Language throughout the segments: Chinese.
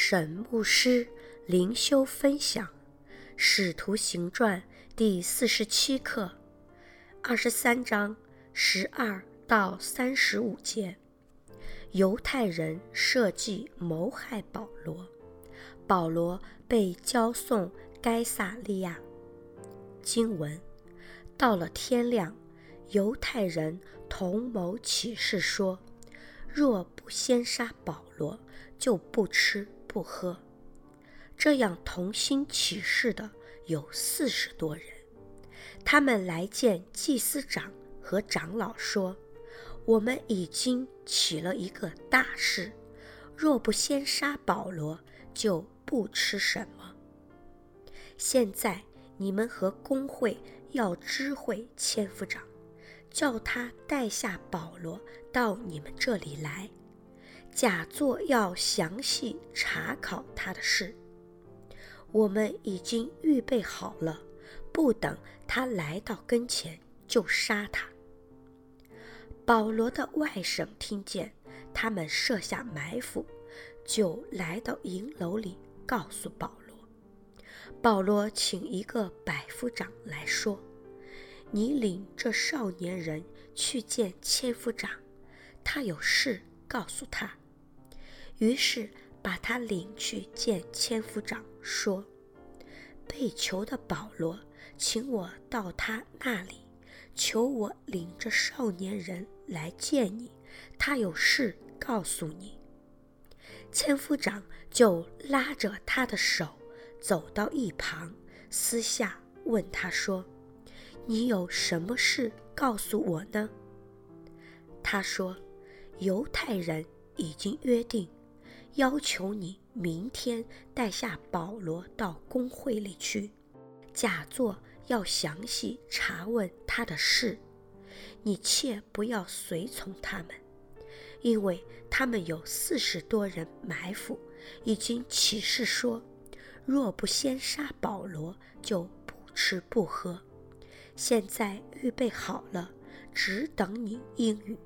沈牧师灵修分享《使徒行传》第四十七课，二十三章十二到三十五节。犹太人设计谋害保罗，保罗被交送该撒利亚。经文：到了天亮，犹太人同谋起誓说，若不先杀保罗，就不吃。不喝，这样同心起誓的有四十多人。他们来见祭司长和长老，说：“我们已经起了一个大事，若不先杀保罗，就不吃什么。现在你们和公会要知会千夫长，叫他带下保罗到你们这里来。”假作要详细查考他的事，我们已经预备好了，不等他来到跟前就杀他。保罗的外甥听见他们设下埋伏，就来到营楼里告诉保罗。保罗请一个百夫长来说：“你领这少年人去见千夫长，他有事告诉他。”于是把他领去见千夫长，说：“被囚的保罗，请我到他那里，求我领着少年人来见你，他有事告诉你。”千夫长就拉着他的手走到一旁，私下问他说：“你有什么事告诉我呢？”他说：“犹太人已经约定。”要求你明天带下保罗到公会里去，假作要详细查问他的事。你切不要随从他们，因为他们有四十多人埋伏，已经起誓说，若不先杀保罗，就不吃不喝。现在预备好了，只等你应允。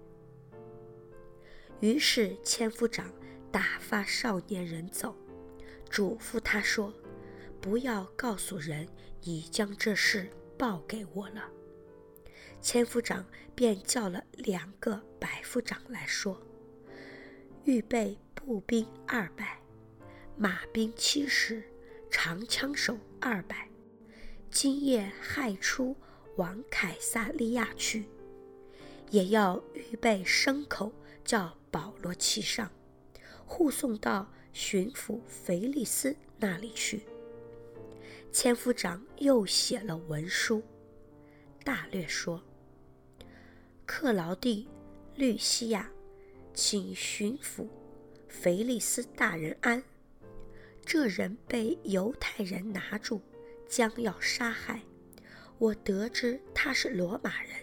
于是千夫长。打发少年人走，嘱咐他说：“不要告诉人，你将这事报给我了。”千夫长便叫了两个百夫长来说：“预备步兵二百，马兵七十，长枪手二百，今夜亥初往凯撒利亚去，也要预备牲口，叫保罗骑上。”护送到巡抚腓力斯那里去。千夫长又写了文书，大略说：“克劳地、吕西亚，请巡抚腓力斯大人安。这人被犹太人拿住，将要杀害。我得知他是罗马人，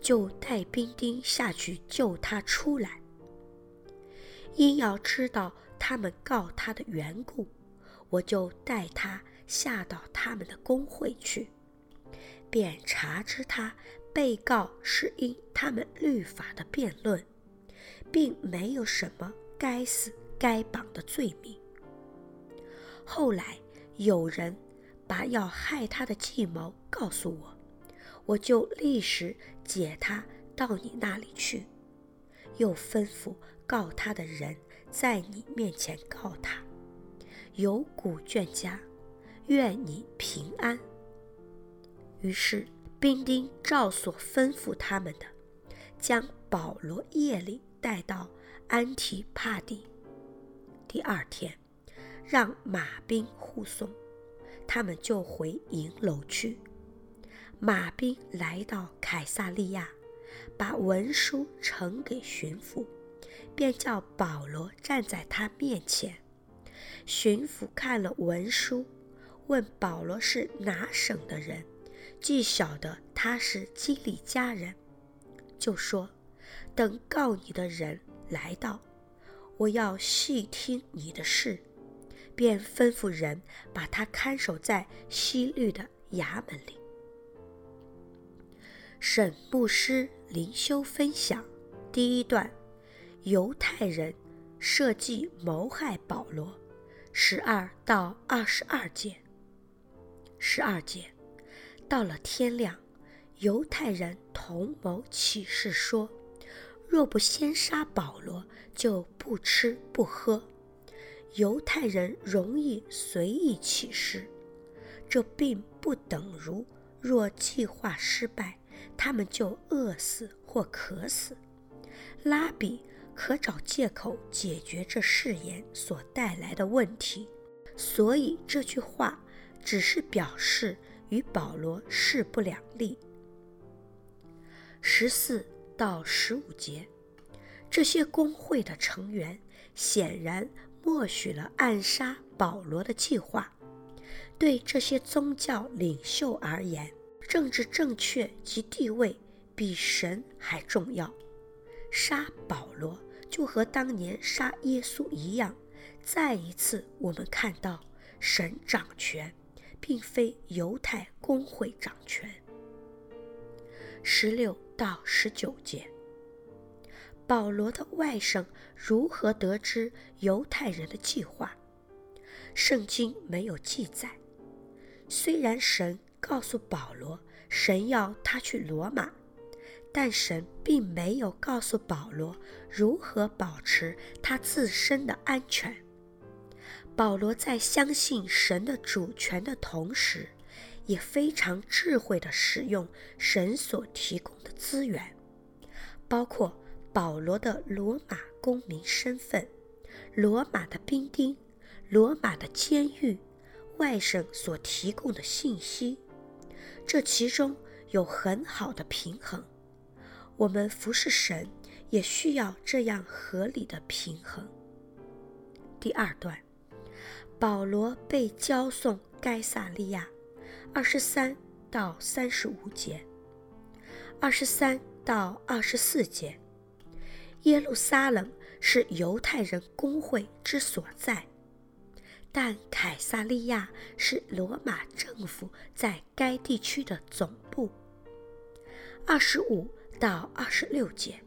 就带兵丁下去救他出来。”因要知道他们告他的缘故，我就带他下到他们的公会去，便查知他被告是因他们律法的辩论，并没有什么该死该绑的罪名。后来有人把要害他的计谋告诉我，我就立时解他到你那里去。又吩咐告他的人在你面前告他，有古卷家，愿你平安。于是兵丁照所吩咐他们的，将保罗夜里带到安提帕地。第二天，让马兵护送，他们就回营楼去。马兵来到凯撒利亚。把文书呈给巡抚，便叫保罗站在他面前。巡抚看了文书，问保罗是哪省的人，既晓得他是基利家人，就说：“等告你的人来到，我要细听你的事。”便吩咐人把他看守在西律的衙门里。沈牧师灵修分享第一段：犹太人设计谋害保罗，十二到二十二节。十二节，到了天亮，犹太人同谋起誓说：若不先杀保罗，就不吃不喝。犹太人容易随意起誓，这并不等如若计划失败，他们就饿死或渴死。拉比可找借口解决这誓言所带来的问题，所以这句话只是表示与保罗势不两立。十四到十五节，这些公会的成员显然默许了暗杀保罗的计划。对这些宗教领袖而言，政治正确及地位比神还重要。杀保罗就和当年杀耶稣一样。再一次，我们看到神掌权，并非犹太公会掌权。十六到十九节，保罗的外甥如何得知犹太人的计划？圣经没有记载。虽然神告诉保罗，神要他去罗马。但神并没有告诉保罗如何保持他自身的安全。保罗在相信神的主权的同时，也非常智慧地使用神所提供的资源，包括保罗的罗马公民身份、罗马的兵丁、罗马的监狱、外省所提供的信息。这其中有很好的平衡。我们服侍神也需要这样合理的平衡。第二段，保罗被交送该撒利亚，二十三到三十五节，二十三到二十四节。耶路撒冷是犹太人公会之所在，但凯撒利亚是罗马政府在该地区的总部。二十五。到二十六节，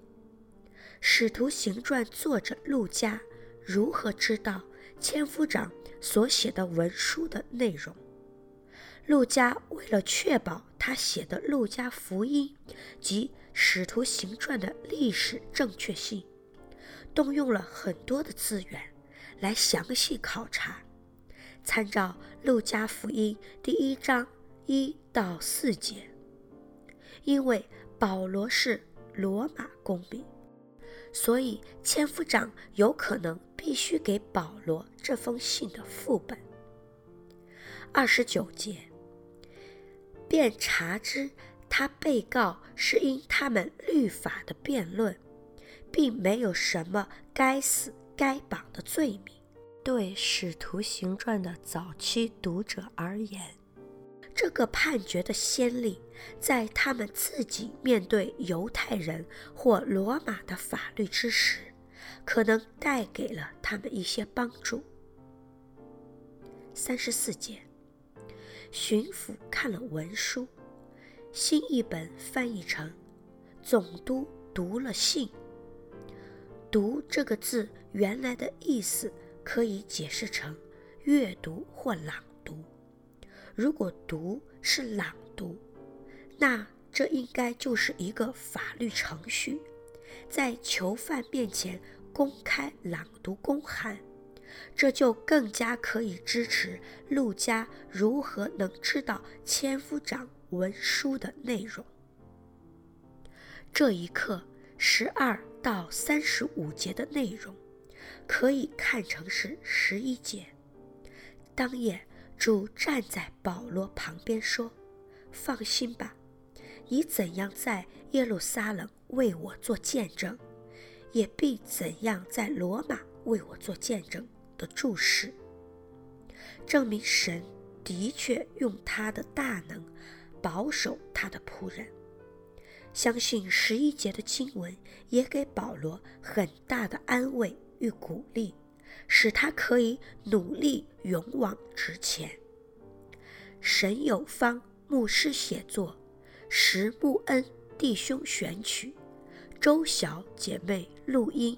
《使徒行传》作者路加如何知道千夫长所写的文书的内容？路加为了确保他写的《路加福音》及《使徒行传》的历史正确性，动用了很多的资源来详细考察。参照《路加福音》第一章一到四节，因为。保罗是罗马公民，所以千夫长有可能必须给保罗这封信的副本。二十九节，便查知他被告是因他们律法的辩论，并没有什么该死该绑的罪名。对《使徒行传》的早期读者而言。这个判决的先例，在他们自己面对犹太人或罗马的法律之时，可能带给了他们一些帮助。三十四节，巡抚看了文书，新译本翻译成：总督读了信。读这个字原来的意思可以解释成阅读或朗读。如果读是朗读，那这应该就是一个法律程序，在囚犯面前公开朗读公函，这就更加可以支持陆家如何能知道千夫长文书的内容。这一课十二到三十五节的内容，可以看成是十一节。当夜。主站在保罗旁边说：“放心吧，你怎样在耶路撒冷为我做见证，也必怎样在罗马为我做见证的注释，证明神的确用他的大能保守他的仆人。相信十一节的经文也给保罗很大的安慰与鼓励。”使他可以努力勇往直前。沈有方牧师写作，石木恩弟兄选曲，周小姐妹录音。